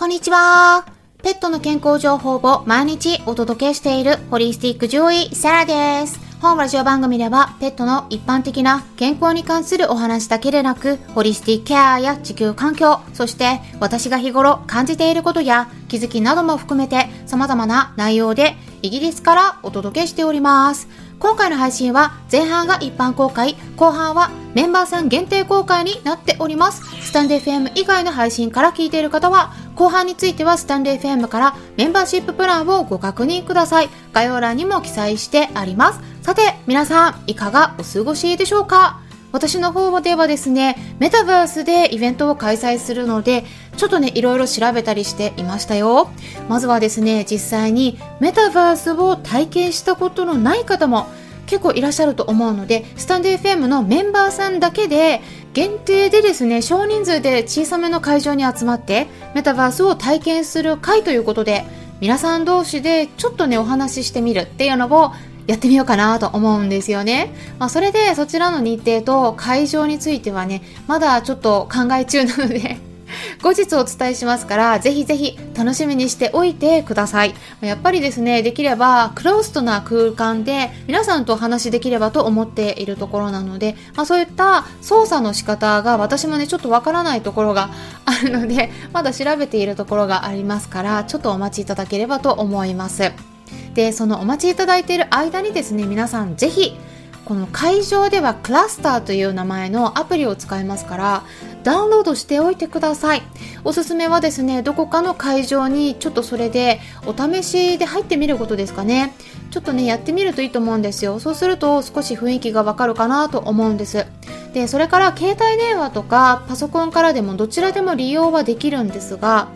こんにちは。ペットの健康情報を毎日お届けしているホリスティック獣医サラです。本ラジオ番組ではペットの一般的な健康に関するお話だけでなく、ホリスティックケアや地球環境、そして私が日頃感じていることや気づきなども含めて様々な内容でイギリスからお届けしております。今回の配信は前半が一般公開、後半はメンバーさん限定公開になっております。スタンデー FM 以外の配信から聞いている方は、後半についてはスタンデー FM からメンバーシッププランをご確認ください。概要欄にも記載してあります。さて、皆さん、いかがお過ごしでしょうか？私の方ではですね、メタバースでイベントを開催するので、ちょっとね、いろいろ調べたりしていましたよ。まずはですね、実際にメタバースを体験したことのない方も結構いらっしゃると思うので、スタンデー FM のメンバーさんだけで、限定でですね、少人数で小さめの会場に集まって、メタバースを体験する会ということで、皆さん同士でちょっとね、お話ししてみるっていうのをやってみようかなと思うんですよね。まあ、それでそちらの日程と会場についてはね、まだちょっと考え中なので 後日お伝えしますから、ぜひぜひ楽しみにしておいてください。やっぱりですね、できればクローストな空間で皆さんとお話しできればと思っているところなので、まあ、そういった操作の仕方が私もね、ちょっとわからないところがあるので、まだ調べているところがありますから、ちょっとお待ちいただければと思います。でそのお待ちいただいている間にですね皆さんぜひこの会場ではクラスターという名前のアプリを使いますからダウンロードしておいてください。おすすめはですねどこかの会場にちょっとそれでお試しで入ってみることですかね。ちょっとねやってみるといいと思うんですよ。そうすると少し雰囲気がわかるかなと思うんです。でそれから携帯電話とかパソコンからでもどちらでも利用はできるんですが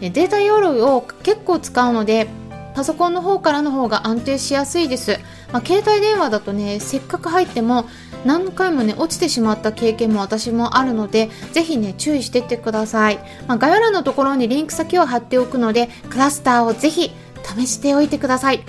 データ容量を結構使うのでパソコンの方からの方が安定しやすいです、まあ、携帯電話だとねせっかく入っても何回もね落ちてしまった経験も私もあるのでぜひね注意してってください、まあ、概要欄のところにリンク先を貼っておくのでクラスターをぜひ試しておいてください。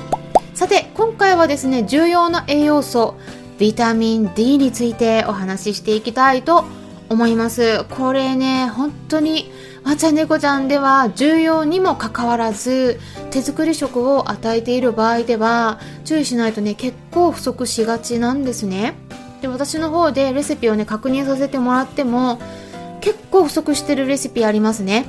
さて今回はですね重要な栄養素ビタミン D についてお話ししていきたいと思います思います。これね本当にわちゃ猫ちゃんでは重要にもかかわらず手作り食を与えている場合では注意しないとね結構不足しがちなんですね。で私の方でレシピをね確認させてもらっても結構不足してるレシピありますね。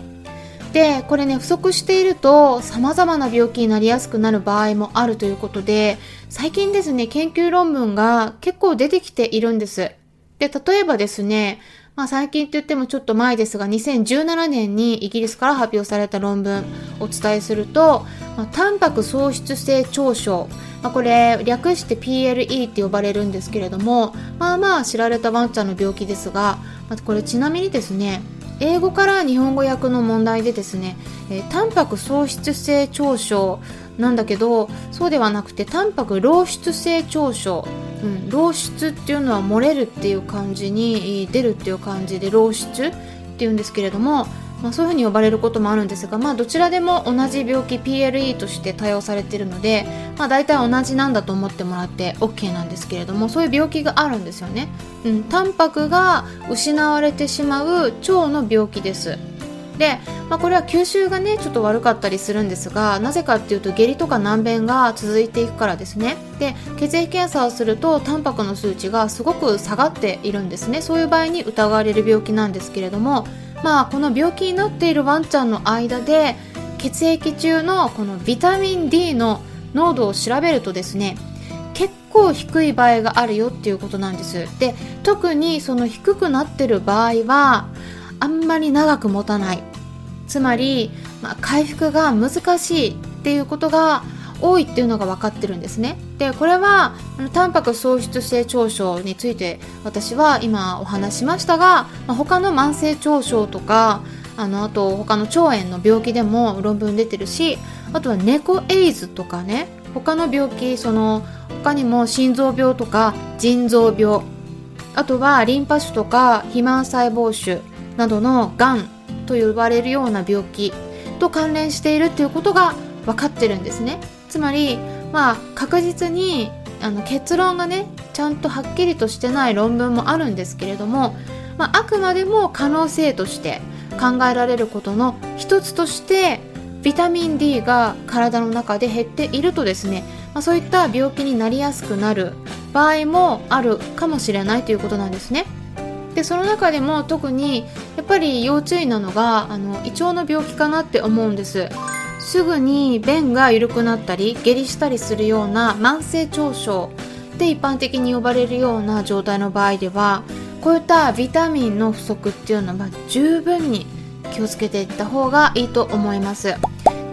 でこれね不足していると様々な病気になりやすくなる場合もあるということで最近ですね研究論文が結構出てきているんです。で例えばですねまあ、最近って言ってもちょっと前ですが2017年にイギリスから発表された論文お伝えすると、まあ、タンパク喪失性腸症、まあ、これ略して PLE って呼ばれるんですけれどもまあまあ知られたワンちゃんの病気ですが、まあ、これちなみにですね英語から日本語訳の問題でですね、えー、タンパク喪失性腸症なんだけどそうではなくてタンパク漏出性腸症うん、漏出っていうのは漏れるっていう感じに出るっていう感じで漏出っていうんですけれども、まあ、そういうふうに呼ばれることもあるんですが、まあ、どちらでも同じ病気 PLE として対応されているので、まあ、大体同じなんだと思ってもらって OK なんですけれどもそういう病気があるんですよね、うん、タンパクが失われてしまう腸の病気です。で、まあ、これは吸収がねちょっと悪かったりするんですがなぜかっていうと下痢とか難便が続いていくからですね。で血液検査をするとタンパクの数値がすごく下がっているんですね。そういう場合に疑われる病気なんですけれどもまあこの病気になっているワンちゃんの間で血液中のこのビタミン D の濃度を調べるとですね結構低い場合があるよっていうことなんです。で特にその低くなってる場合はあんまり長く持たない。つまり、まあ、回復が難しいっていうことが多いっていうのが分かってるんですね。でこれはタンパク喪失性腸症について私は今お話しましたが、まあ、他の慢性腸症とかあのあと他の腸炎の病気でも論文出てるしあとは猫エイズとかね他の病気その他にも心臓病とか腎臓病あとはリンパ腫とか肥満細胞腫などのがんと呼ばれるような病気と関連しているということが分かってるんですねつまりまあ確実にあの結論がねちゃんとはっきりとしてない論文もあるんですけれども、まあ、あくまでも可能性として考えられることの一つとしてビタミン D が体の中で減っているとですね、まあ、そういった病気になりやすくなる場合もあるかもしれないということなんですね。でその中でも特にやっぱり要注意なのがあの胃腸の病気かなって思うんです。すぐに便が緩くなったり下痢したりするような慢性腸症で一般的に呼ばれるような状態の場合ではこういったビタミンの不足っていうのは十分に気をつけていった方がいいと思います。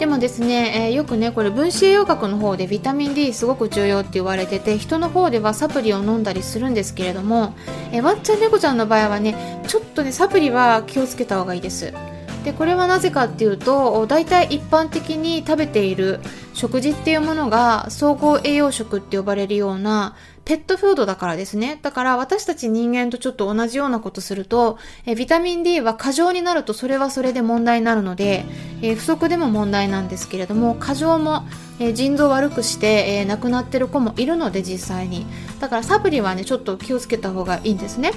でもですね、えー、よくねこれ分子栄養学の方でビタミン D すごく重要って言われてて人の方ではサプリを飲んだりするんですけれども、えー、ワンちゃん猫ちゃんの場合はねちょっとねサプリは気をつけた方がいいです。でこれはなぜかっていうと大体一般的に食べている食事っていうものが総合栄養食って呼ばれるようなペットフードだからですね。だから私たち人間とちょっと同じようなことすると、えビタミン D は過剰になるとそれはそれで問題になるので、え不足でも問題なんですけれども、過剰も、え腎臓悪くして、え亡くなってる子もいるので実際に。だからサプリはね、ちょっと気をつけた方がいいんですね。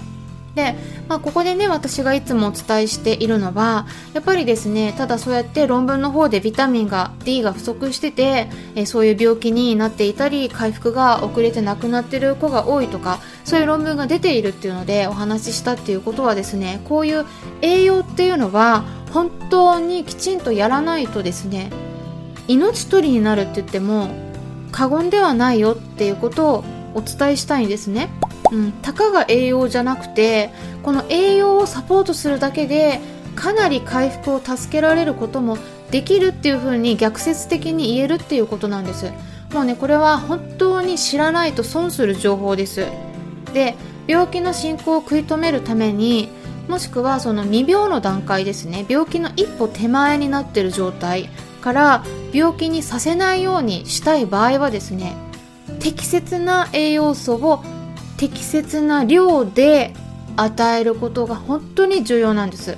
で、まあ、ここでね私がいつもお伝えしているのはやっぱりですねただそうやって論文の方でビタミンが D が不足してて、えそういう病気になっていたり回復が遅れて亡くなってる子が多いとかそういう論文が出ているっていうのでお話ししたっていうことはですねこういう栄養っていうのは本当にきちんとやらないとですね命取りになるって言っても過言ではないよっていうことをお伝えしたいんですね。うん、たかが栄養じゃなくてこの栄養をサポートするだけでかなり回復を助けられることもできるっていう風に逆説的に言えるっていうことなんです。もうねこれは本当に知らないと損する情報です。で病気の進行を食い止めるためにもしくはその未病の段階ですね。病気の一歩手前になってる状態から病気にさせないようにしたい場合はですね適切な栄養素を適切な量で与えることが本当に重要なんです。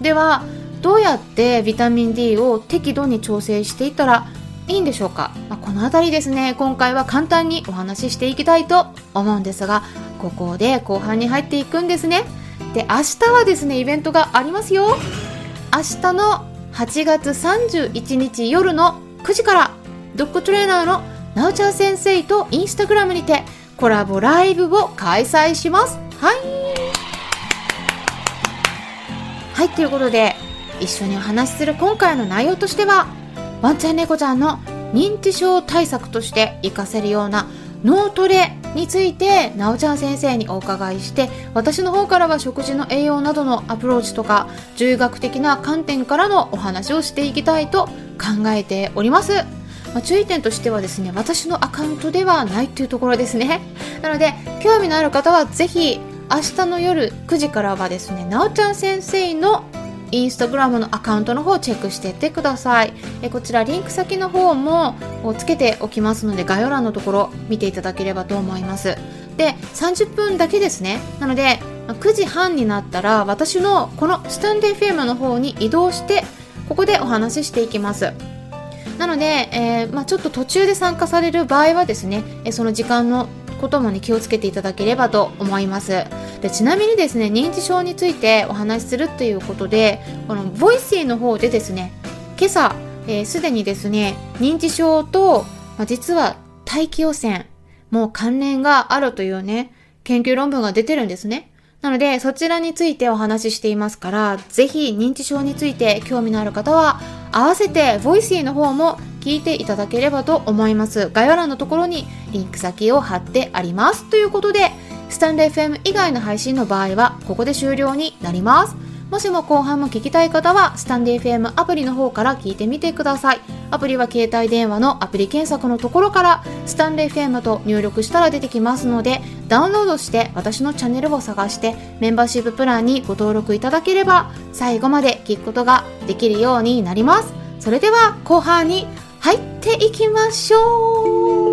ではどうやってビタミン D を適度に調整していったらいいんでしょうか、まあ、この辺りですね。今回は簡単にお話ししていきたいと思うんですがここで後半に入っていくんですね。で明日はですねイベントがありますよ。明日の8月31日夜の9時からドッグトレーナーのなおちゃん先生とインスタグラムにてコラボライブを開催します。はい。はいということで一緒にお話しする今回の内容としてはワンちゃん猫ちゃんの認知症対策として活かせるような脳トレについてなおちゃん先生にお伺いして私の方からは食事の栄養などのアプローチとか獣医学的な観点からのお話をしていきたいと考えております。まあ、注意点としてはですね私のアカウントではないというところですね。なので興味のある方はぜひ明日の夜9時からはですねなおちゃん先生のインスタグラムのアカウントの方をチェックしていってください。えこちらリンク先の方もつけておきますので概要欄のところ見ていただければと思います。で30分だけですね。なので9時半になったら私のこのスタンデー FM の方に移動してここでお話ししていきます。なので、えー、まあ、ちょっと途中で参加される場合はですね、えその時間のこともに気をつけていただければと思います。でちなみにですね認知症についてお話しするということでこの Voicy の方でですね今朝すで、えー、にですね認知症と、まあ、実は大気汚染もう関連があるというね研究論文が出てるんですね。なので、そちらについてお話ししていますから、ぜひ認知症について興味のある方は、合わせて voicy の方も聞いていただければと思います。概要欄のところにリンク先を貼ってあります。ということで、スタンレー FM 以外の配信の場合は、ここで終了になります。もしも後半も聞きたい方は、スタンデー FM アプリの方から聞いてみてください。アプリは携帯電話のアプリ検索のところから、スタンレー FM と入力したら出てきますので、ダウンロードして私のチャンネルを探して、メンバーシッププランにご登録いただければ、最後まで聞くことができるようになります。それでは後半に入っていきましょう